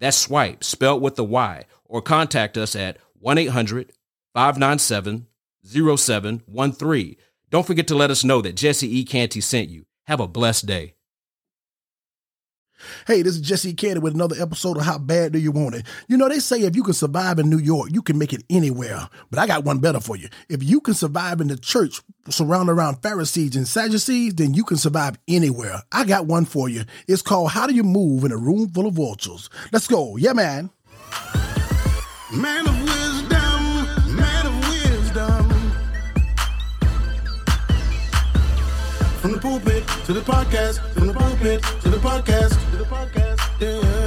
That's swipe, spelled with the Y, or contact us at 1 800 597 0713. Don't forget to let us know that Jesse E. Canty sent you. Have a blessed day. Hey, this is Jesse Canty with another episode of How Bad Do You Want It? You know, they say if you can survive in New York, you can make it anywhere. But I got one better for you. If you can survive in the church surrounded around Pharisees and Sadducees, then you can survive anywhere. I got one for you. It's called How Do You Move in a Room Full of Vultures? Let's go. Yeah, man. Man of wisdom, man of wisdom. From the pulpit to the podcast, from the pulpit to the podcast, to the podcast, yeah.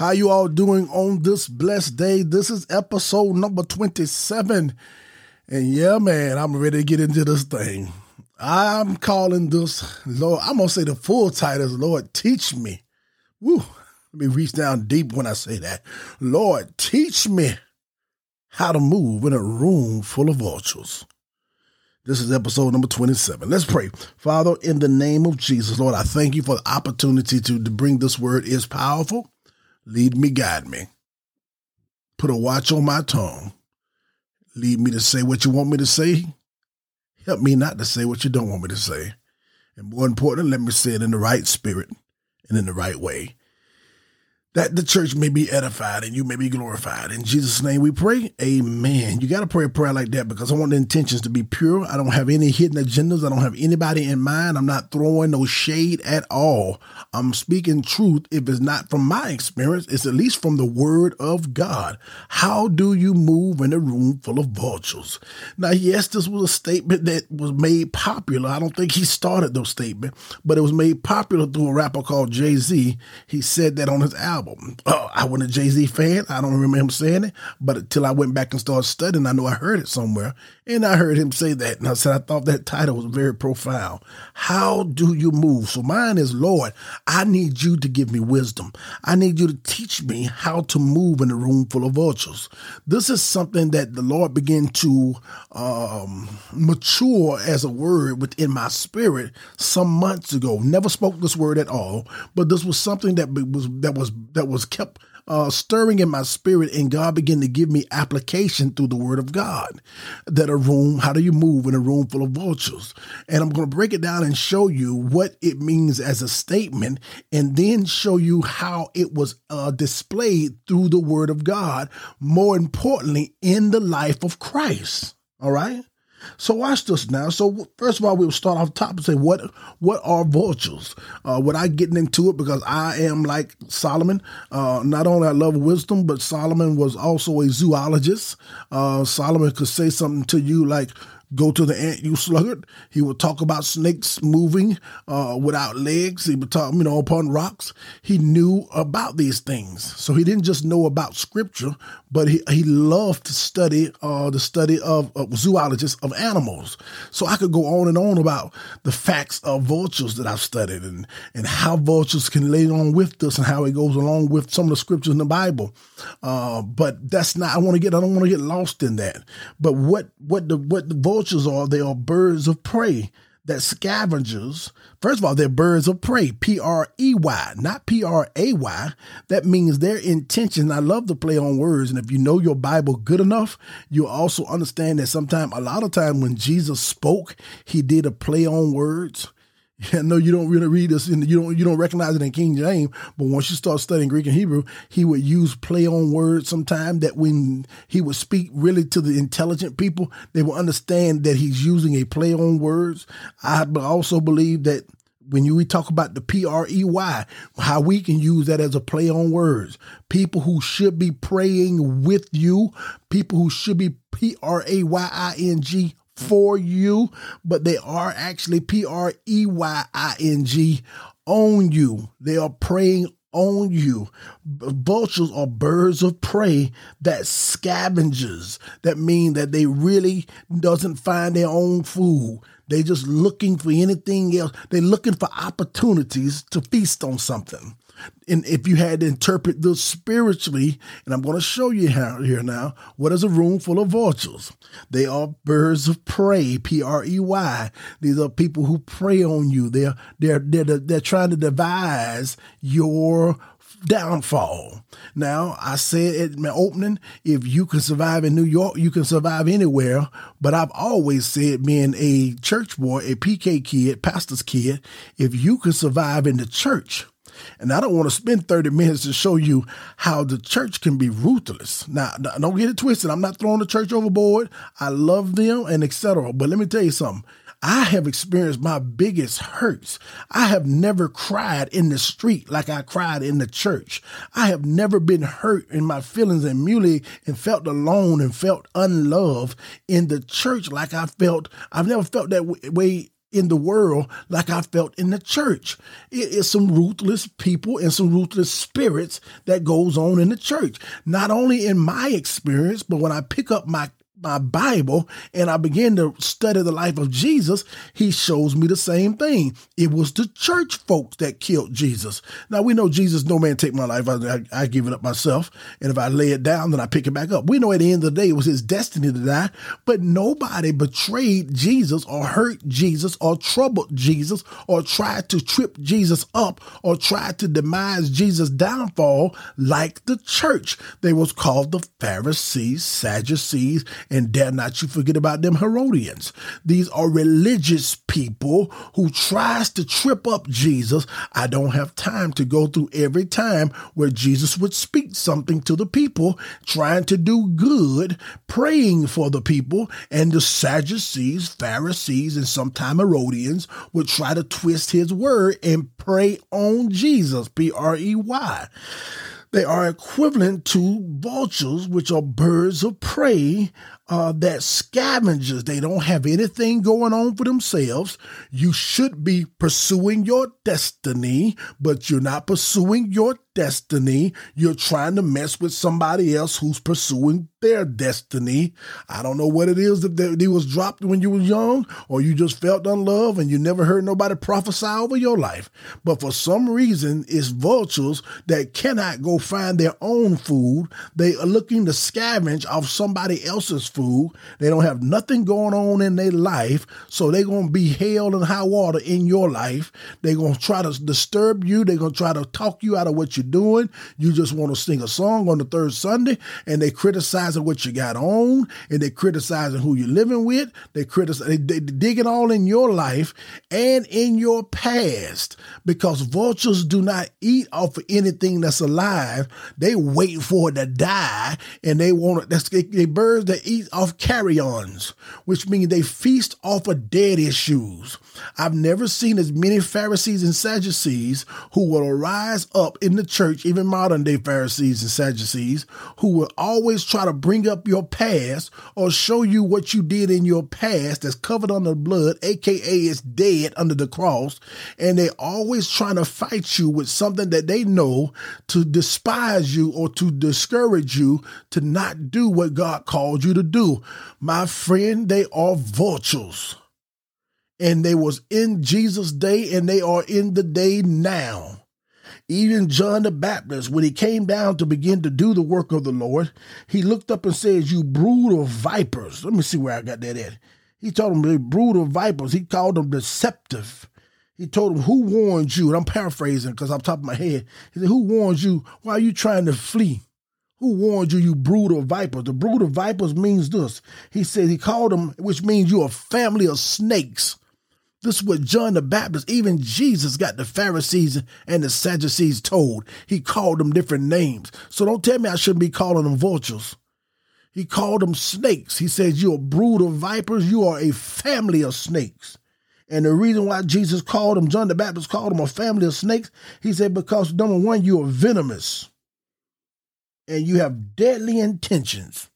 How you all doing on this blessed day? This is episode number 27. And yeah, man, I'm ready to get into this thing. I'm calling this, Lord, I'm to say the full title is Lord, teach me. Woo. Let me reach down deep when I say that. Lord, teach me how to move in a room full of vultures. This is episode number 27. Let's pray. Father, in the name of Jesus, Lord, I thank you for the opportunity to, to bring this word is powerful. Lead me, guide me. Put a watch on my tongue. Lead me to say what you want me to say. Help me not to say what you don't want me to say. And more important, let me say it in the right spirit and in the right way. That the church may be edified and you may be glorified. In Jesus' name we pray. Amen. You got to pray a prayer like that because I want the intentions to be pure. I don't have any hidden agendas. I don't have anybody in mind. I'm not throwing no shade at all. I'm speaking truth. If it's not from my experience, it's at least from the word of God. How do you move in a room full of vultures? Now, yes, this was a statement that was made popular. I don't think he started those statements, but it was made popular through a rapper called Jay Z. He said that on his album. Oh, I wasn't a Jay Z fan. I don't remember him saying it, but until I went back and started studying, I know I heard it somewhere. And I heard him say that. And I said, I thought that title was very profound. How do you move? So mine is, Lord, I need you to give me wisdom. I need you to teach me how to move in a room full of vultures. This is something that the Lord began to um, mature as a word within my spirit some months ago. Never spoke this word at all, but this was something that was that was that was kept uh, stirring in my spirit, and God began to give me application through the Word of God. That a room, how do you move in a room full of vultures? And I'm going to break it down and show you what it means as a statement, and then show you how it was uh, displayed through the Word of God. More importantly, in the life of Christ. All right. So watch this now. So first of all, we'll start off top and say what what are vultures? Uh, without getting into it, because I am like Solomon. Uh, not only I love wisdom, but Solomon was also a zoologist. Uh, Solomon could say something to you like go to the ant, you sluggard. He would talk about snakes moving uh, without legs. He would talk, you know, upon rocks. He knew about these things. So he didn't just know about scripture, but he, he loved to study uh, the study of, zoologists of animals. So I could go on and on about the facts of vultures that I've studied and, and how vultures can lay on with us and how it goes along with some of the scriptures in the Bible. Uh, but that's not, I want to get, I don't want to get lost in that. But what, what the, what the vultures are, they are birds of prey that scavengers, first of all, they're birds of prey, P R E Y, not P R A Y. That means their intention. I love to play on words. And if you know your Bible good enough, you'll also understand that sometimes, a lot of time when Jesus spoke, he did a play on words. I know you don't really read this and you don't you don't recognize it in King James, but once you start studying Greek and Hebrew, he would use play on words sometime that when he would speak really to the intelligent people, they will understand that he's using a play on words. I also believe that when you we talk about the P R E Y, how we can use that as a play on words. People who should be praying with you, people who should be P R A Y I N G for you, but they are actually P R E Y I N G on you. They are praying on you. Vultures are birds of prey that scavengers. That mean that they really doesn't find their own food. They just looking for anything else. They're looking for opportunities to feast on something. And if you had to interpret this spiritually, and I'm going to show you how here now, what is a room full of vultures? They are birds of prey, P R E Y. These are people who prey on you. They're they're they're they're trying to devise your downfall. Now, I said at my opening, if you can survive in New York, you can survive anywhere. But I've always said, being a church boy, a PK kid, pastor's kid, if you can survive in the church, and I don't want to spend 30 minutes to show you how the church can be ruthless. Now, don't get it twisted. I'm not throwing the church overboard. I love them and etc. But let me tell you something. I have experienced my biggest hurts. I have never cried in the street like I cried in the church. I have never been hurt in my feelings and muley and felt alone and felt unloved in the church like I felt. I've never felt that way in the world like I felt in the church. It is some ruthless people and some ruthless spirits that goes on in the church. Not only in my experience, but when I pick up my my Bible and I begin to study the life of Jesus, he shows me the same thing. It was the church folks that killed Jesus. Now we know Jesus, no man take my life. I, I, I, give it up myself. And if I lay it down, then I pick it back up. We know at the end of the day, it was his destiny to die, but nobody betrayed Jesus or hurt Jesus or troubled Jesus or tried to trip Jesus up or tried to demise Jesus' downfall like the church. They was called the Pharisees, Sadducees, and dare not you forget about them Herodians. These are religious people who tries to trip up Jesus. I don't have time to go through every time where Jesus would speak something to the people, trying to do good, praying for the people, and the Sadducees, Pharisees, and sometimes Herodians would try to twist his word and pray on Jesus, P R E Y. They are equivalent to vultures, which are birds of prey uh, that scavengers. They don't have anything going on for themselves. You should be pursuing your destiny, but you're not pursuing your destiny. You're trying to mess with somebody else who's pursuing their destiny. I don't know what it is that they, was dropped when you were young, or you just felt unloved and you never heard nobody prophesy over your life. But for some reason, it's vultures that cannot go find their own food. They are looking to scavenge off somebody else's food. They don't have nothing going on in their life, so they're gonna be hell and high water in your life. They're gonna try to disturb you. They're gonna try to talk you out of what you're doing. You just want to sing a song on the third Sunday, and they criticizing what you got on, and they criticizing who you're living with. They criticize, they, they digging all in your life and in your past because vultures do not eat off of anything that's alive. They wait for it to die, and they want it. That's they birds that eat off carrions, which means they feast off of dead issues. I've never seen as many Pharisees and Sadducees who will arise up in the church, even modern day Pharisees and Sadducees, who will always try to bring up your past or show you what you did in your past that's covered under blood, aka it's dead under the cross. And they're always trying to fight you with something that they know to despise you or to discourage you to not do what God called you to do. My friend, they are vultures and they was in Jesus' day and they are in the day now. Even John the Baptist, when he came down to begin to do the work of the Lord, he looked up and said, You brood of vipers. Let me see where I got that at. He told them, they brood of vipers. He called them deceptive. He told them, Who warned you? And I'm paraphrasing because I'm top of my head. He said, Who warned you? Why are you trying to flee? Who warned you, you brood of vipers? The brood of vipers means this. He said, He called them, which means you're a family of snakes. This is what John the Baptist, even Jesus got the Pharisees and the Sadducees told. He called them different names. So don't tell me I shouldn't be calling them vultures. He called them snakes. He says, You're a brood of vipers. You are a family of snakes. And the reason why Jesus called them, John the Baptist called them a family of snakes, he said, because number one, you are venomous and you have deadly intentions.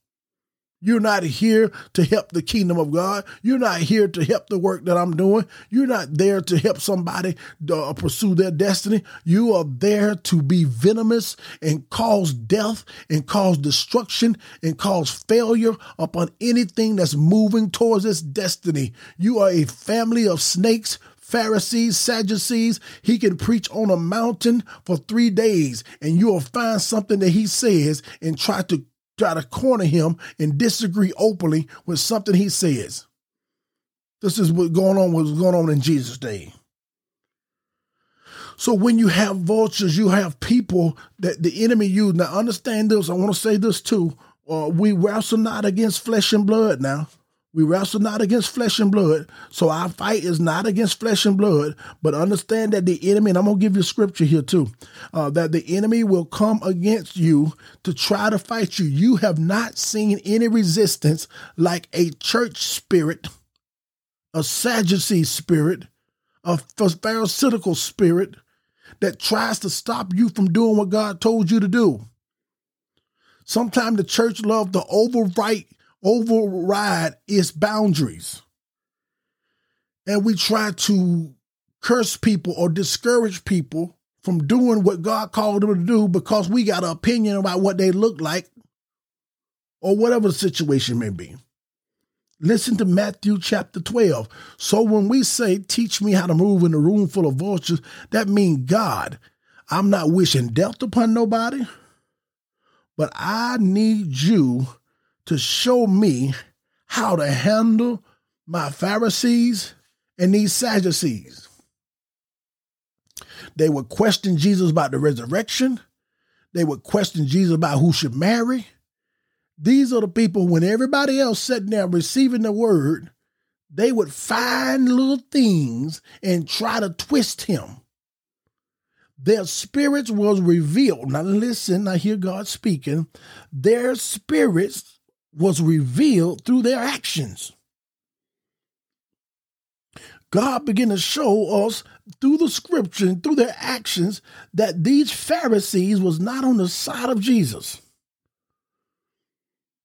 You're not here to help the kingdom of God. You're not here to help the work that I'm doing. You're not there to help somebody uh, pursue their destiny. You are there to be venomous and cause death and cause destruction and cause failure upon anything that's moving towards its destiny. You are a family of snakes, Pharisees, Sadducees. He can preach on a mountain for three days and you'll find something that he says and try to try to corner him and disagree openly with something he says. This is what's going on, what's going on in Jesus' day. So when you have vultures, you have people that the enemy use. Now understand this. I want to say this too. Uh, we wrestle not against flesh and blood now. We wrestle not against flesh and blood. So our fight is not against flesh and blood, but understand that the enemy, and I'm going to give you scripture here too, uh, that the enemy will come against you to try to fight you. You have not seen any resistance like a church spirit, a Sadducee spirit, a Pharisaical spirit that tries to stop you from doing what God told you to do. Sometimes the church love to overwrite override its boundaries. And we try to curse people or discourage people from doing what God called them to do because we got an opinion about what they look like or whatever the situation may be. Listen to Matthew chapter 12. So when we say, teach me how to move in a room full of vultures, that means God, I'm not wishing death upon nobody, but I need you to show me how to handle my Pharisees and these Sadducees. They would question Jesus about the resurrection. They would question Jesus about who should marry. These are the people, when everybody else sitting there receiving the word, they would find little things and try to twist him. Their spirits was revealed. Now listen, I hear God speaking. Their spirits was revealed through their actions. God began to show us through the scripture and through their actions that these Pharisees was not on the side of Jesus.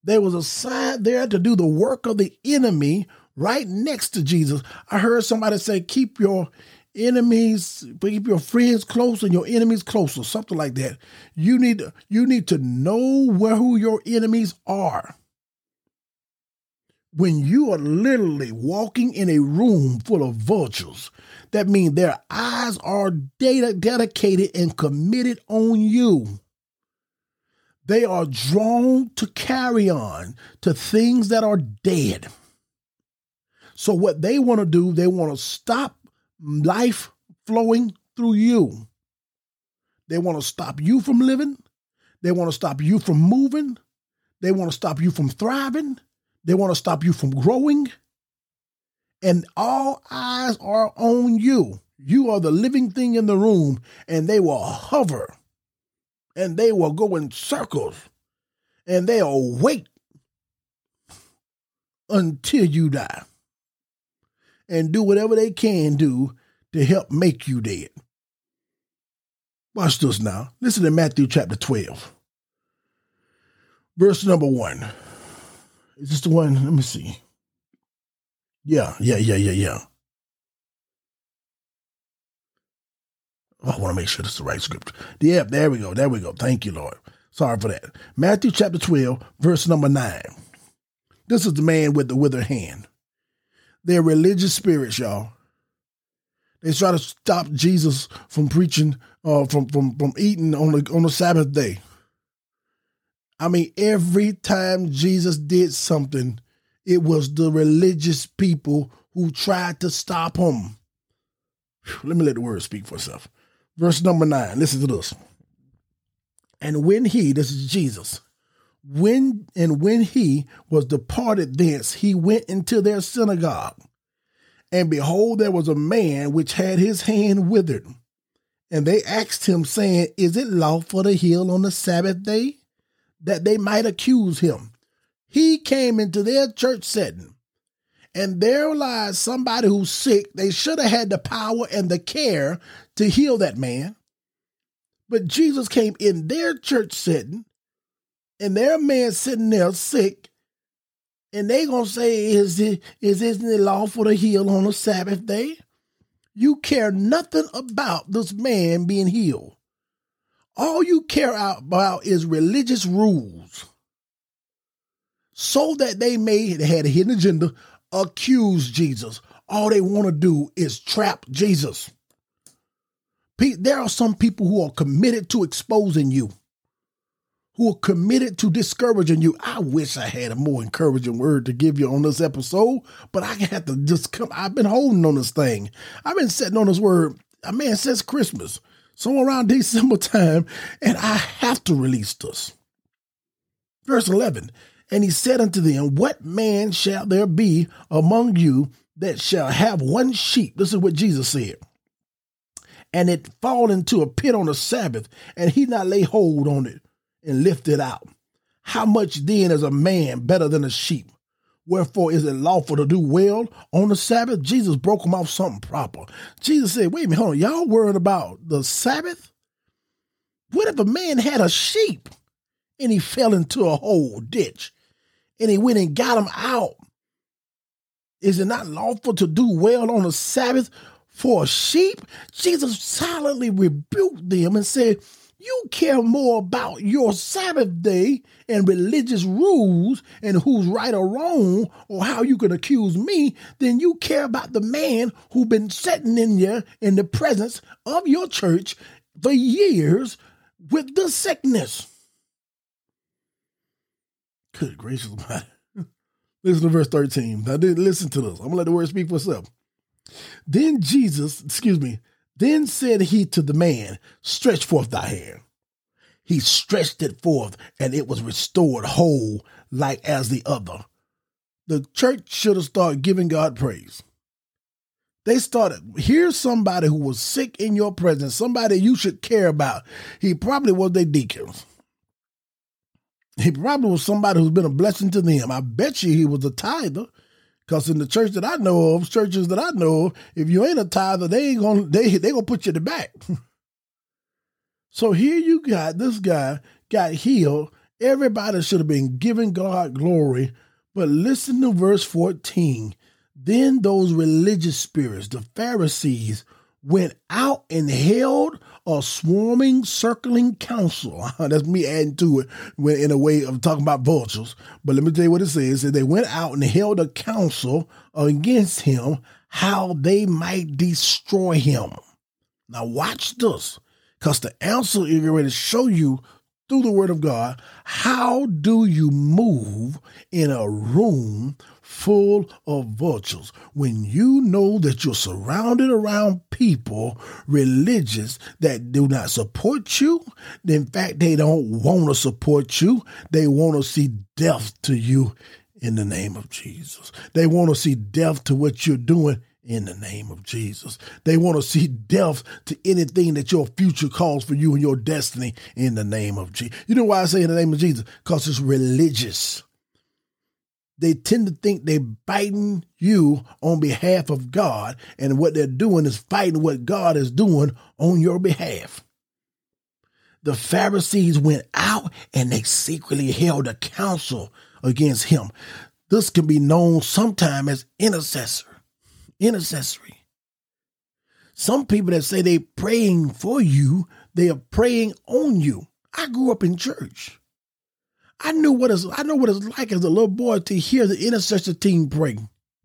There was a side there to do the work of the enemy right next to Jesus. I heard somebody say, keep your enemies, keep your friends close and your enemies closer, something like that. You need, you need to know where who your enemies are when you are literally walking in a room full of vultures, that means their eyes are data dedicated and committed on you. They are drawn to carrion to things that are dead. So, what they want to do, they want to stop life flowing through you. They want to stop you from living. They want to stop you from moving. They want to stop you from thriving. They want to stop you from growing. And all eyes are on you. You are the living thing in the room, and they will hover and they will go in circles and they'll wait until you die and do whatever they can do to help make you dead. Watch this now. Listen to Matthew chapter 12, verse number 1. Is this the one? Let me see. Yeah, yeah, yeah, yeah, yeah. I want to make sure this is the right script. Yeah, there we go. There we go. Thank you, Lord. Sorry for that. Matthew chapter 12, verse number 9. This is the man with the withered hand. They're religious spirits, y'all. They try to stop Jesus from preaching, uh, from from from eating on the on the Sabbath day. I mean, every time Jesus did something, it was the religious people who tried to stop him. Let me let the word speak for itself. Verse number nine, listen to this. And when he, this is Jesus, when and when he was departed thence, he went into their synagogue. And behold, there was a man which had his hand withered. And they asked him, saying, Is it lawful to heal on the Sabbath day? That they might accuse him. He came into their church setting and there lies somebody who's sick. They should have had the power and the care to heal that man. But Jesus came in their church setting, and their man sitting there sick, and they gonna say, "Is it is isn't it lawful to heal on a Sabbath day?" You care nothing about this man being healed. All you care about is religious rules, so that they may they had a hidden agenda accuse Jesus. All they want to do is trap Jesus. There are some people who are committed to exposing you, who are committed to discouraging you. I wish I had a more encouraging word to give you on this episode, but I have to just come. I've been holding on this thing. I've been sitting on this word, a man says Christmas, somewhere around December time, and I have to release this. Verse 11 And he said unto them, What man shall there be among you that shall have one sheep? This is what Jesus said and it fall into a pit on the Sabbath, and he not lay hold on it and lift it out. How much then is a man better than a sheep? Wherefore is it lawful to do well on the Sabbath? Jesus broke them off something proper. Jesus said, wait a minute, hold on, y'all worried about the Sabbath? What if a man had a sheep and he fell into a hole ditch and he went and got him out? Is it not lawful to do well on the Sabbath? for a sheep, Jesus silently rebuked them and said, You care more about your Sabbath day and religious rules and who's right or wrong or how you can accuse me than you care about the man who's been sitting in you in the presence of your church for years with the sickness. Good gracious, man. Listen to verse 13. I didn't listen to this. I'm going to let the word speak for itself. Then Jesus, excuse me, then said he to the man, Stretch forth thy hand. He stretched it forth, and it was restored whole like as the other. The church should have started giving God praise. They started, here's somebody who was sick in your presence, somebody you should care about. He probably was their deacons. He probably was somebody who's been a blessing to them. I bet you he was a tither. Because in the church that I know of, churches that I know of, if you ain't a tither, they ain't gonna they they gonna put you the back. so here you got this guy got healed. Everybody should have been giving God glory. But listen to verse 14. Then those religious spirits, the Pharisees, went out and held a swarming, circling council. That's me adding to it in a way of talking about vultures. But let me tell you what it says. They went out and held a council against him, how they might destroy him. Now watch this, because the answer is going to show you through the word of God, how do you move in a room full of vultures when you know that you're surrounded around people religious that do not support you in fact they don't want to support you they want to see death to you in the name of jesus they want to see death to what you're doing in the name of Jesus. They want to see death to anything that your future calls for you and your destiny in the name of Jesus. You know why I say in the name of Jesus? Because it's religious. They tend to think they're fighting you on behalf of God, and what they're doing is fighting what God is doing on your behalf. The Pharisees went out and they secretly held a council against him. This can be known sometime as intercessor intercessory. Some people that say they're praying for you, they are praying on you. I grew up in church. I knew what it's I know what it's like as a little boy to hear the intercessor team pray.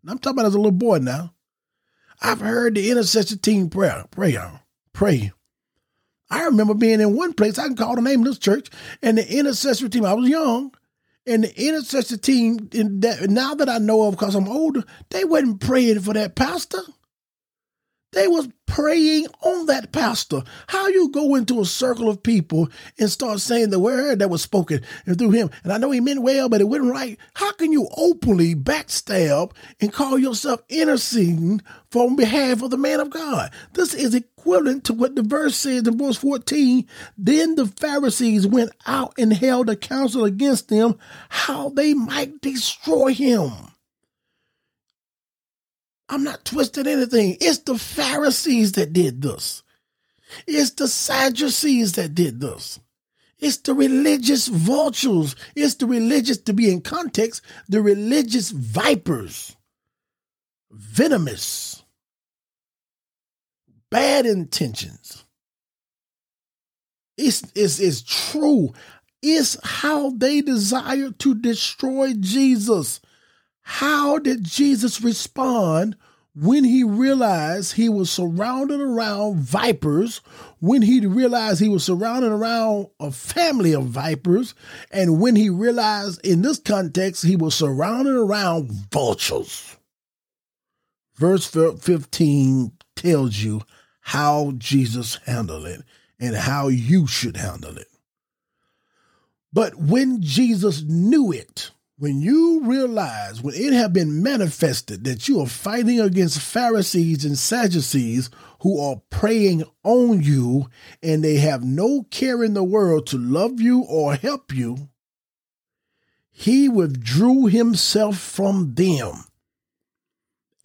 I'm talking about as a little boy now. I've heard the intercessor team pray, pray, pray. I remember being in one place, I can call the name of this church, and the intercessory team, I was young, and the intercessor team, in that, now that I know of because I'm older, they wasn't praying for that pastor. They was praying on that pastor. How you go into a circle of people and start saying the word that was spoken through him, and I know he meant well, but it wasn't right. How can you openly backstab and call yourself interceding for on behalf of the man of God? This is equivalent to what the verse says in verse 14. Then the Pharisees went out and held a council against them, how they might destroy him. I'm not twisting anything. It's the Pharisees that did this. It's the Sadducees that did this. It's the religious vultures. It's the religious, to be in context, the religious vipers. Venomous. Bad intentions. It's, it's, it's true. It's how they desire to destroy Jesus. How did Jesus respond when he realized he was surrounded around vipers, when he realized he was surrounded around a family of vipers, and when he realized in this context he was surrounded around vultures? Verse 15 tells you how Jesus handled it and how you should handle it. But when Jesus knew it, when you realize, when it have been manifested that you are fighting against Pharisees and Sadducees who are preying on you and they have no care in the world to love you or help you, he withdrew himself from them.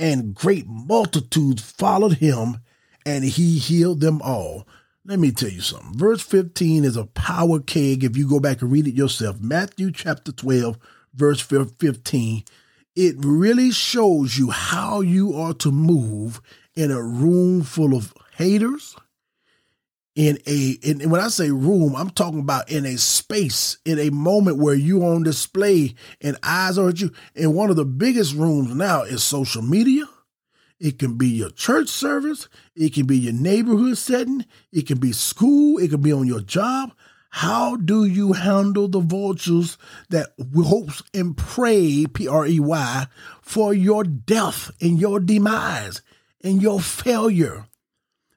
And great multitudes followed him, and he healed them all. Let me tell you something. Verse 15 is a power keg if you go back and read it yourself. Matthew chapter 12, verse 15, it really shows you how you are to move in a room full of haters. In a, in, when I say room, I'm talking about in a space, in a moment where you on display and eyes are at you. And one of the biggest rooms now is social media. It can be your church service. It can be your neighborhood setting. It can be school. It can be on your job. How do you handle the vultures that hopes and pray, P R E Y, for your death and your demise and your failure?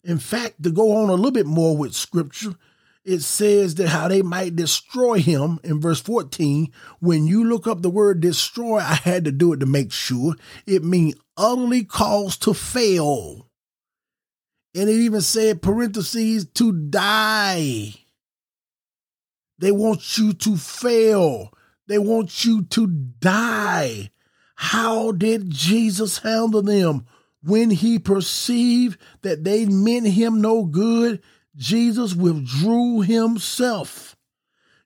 In fact, to go on a little bit more with scripture, it says that how they might destroy him in verse 14. When you look up the word destroy, I had to do it to make sure. It means utterly cause to fail. And it even said parentheses to die. They want you to fail. They want you to die. How did Jesus handle them? When he perceived that they meant him no good, Jesus withdrew himself.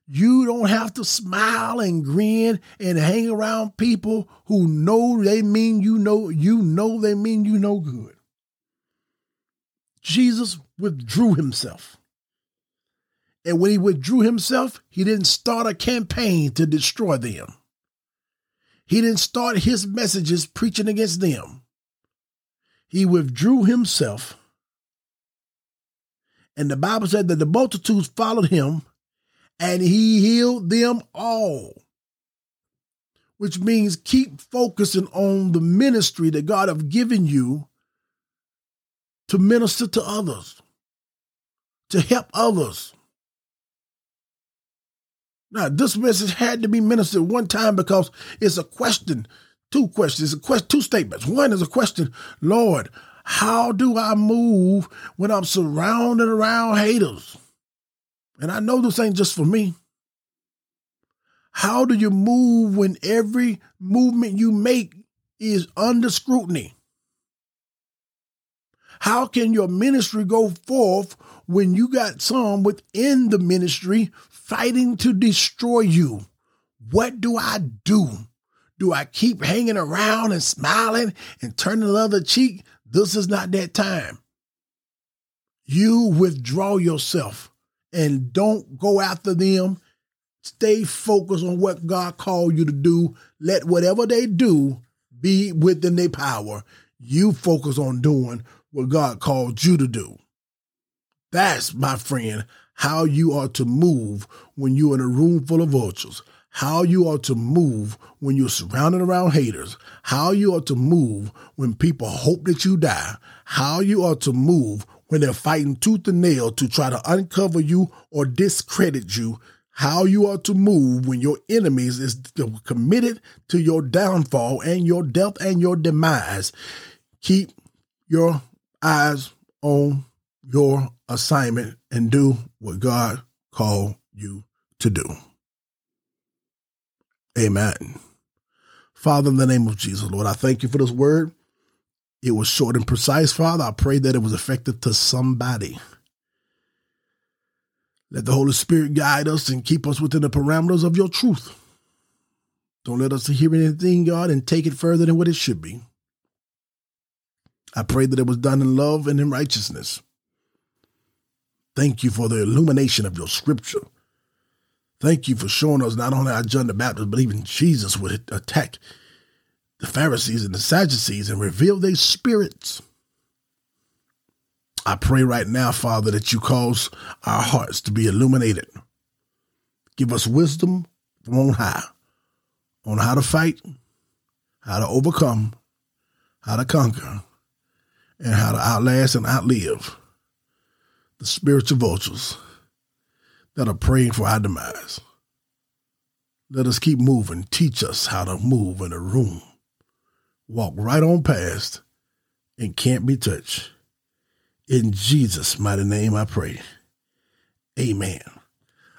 You don't have to smile and grin and hang around people who know they mean you know you know they mean you no good. Jesus withdrew himself. And when he withdrew himself, he didn't start a campaign to destroy them. He didn't start his messages preaching against them. He withdrew himself. And the Bible said that the multitudes followed him and he healed them all. Which means keep focusing on the ministry that God have given you to minister to others, to help others. Now, this message had to be ministered one time because it's a question, two questions, a question, two statements. One is a question, Lord, how do I move when I'm surrounded around haters? And I know this ain't just for me. How do you move when every movement you make is under scrutiny? How can your ministry go forth when you got some within the ministry fighting to destroy you? What do I do? Do I keep hanging around and smiling and turning the other cheek? This is not that time. You withdraw yourself and don't go after them. Stay focused on what God called you to do. Let whatever they do be within their power. You focus on doing what God called you to do. That's, my friend, how you are to move when you're in a room full of vultures. How you are to move when you're surrounded around haters. How you are to move when people hope that you die. How you are to move when they're fighting tooth and nail to try to uncover you or discredit you. How you are to move when your enemies is committed to your downfall and your death and your demise. Keep your eyes on your assignment and do what God called you to do. Amen. Father, in the name of Jesus, Lord, I thank you for this word. It was short and precise, Father. I pray that it was effective to somebody. Let the Holy Spirit guide us and keep us within the parameters of your truth. Don't let us hear anything, God, and take it further than what it should be. I pray that it was done in love and in righteousness. Thank you for the illumination of your scripture. Thank you for showing us not only how John the Baptist, but even Jesus would attack the Pharisees and the Sadducees and reveal their spirits. I pray right now, Father, that you cause our hearts to be illuminated. Give us wisdom from on high on how to fight, how to overcome, how to conquer, and how to outlast and outlive the spiritual vultures that are praying for our demise. Let us keep moving. Teach us how to move in a room. Walk right on past and can't be touched. In Jesus' mighty name I pray. Amen.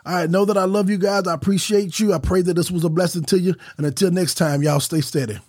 All right, know that I love you guys. I appreciate you. I pray that this was a blessing to you. And until next time, y'all stay steady.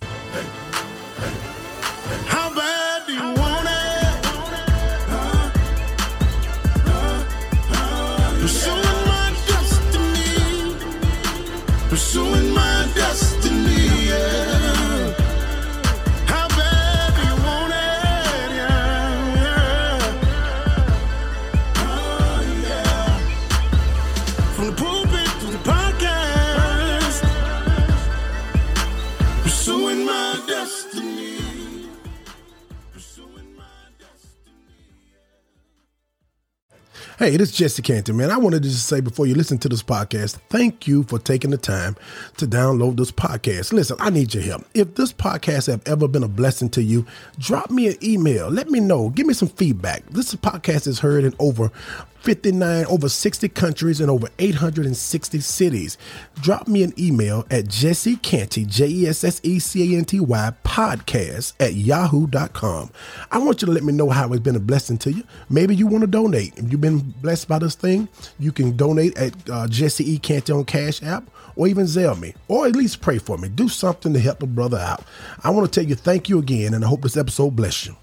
Hey, this is Jesse Canty, man. I wanted to just say before you listen to this podcast, thank you for taking the time to download this podcast. Listen, I need your help. If this podcast have ever been a blessing to you, drop me an email. Let me know. Give me some feedback. This podcast is heard in over 59, over 60 countries and over 860 cities. Drop me an email at Jesse Canty, J E S S E C A N T Y, podcast at yahoo.com. I want you to let me know how it's been a blessing to you. Maybe you want to donate. If you've been blessed by this thing, you can donate at uh, Jesse E. Canty on Cash App or even Zelle me, or at least pray for me. Do something to help a brother out. I want to tell you thank you again, and I hope this episode bless you.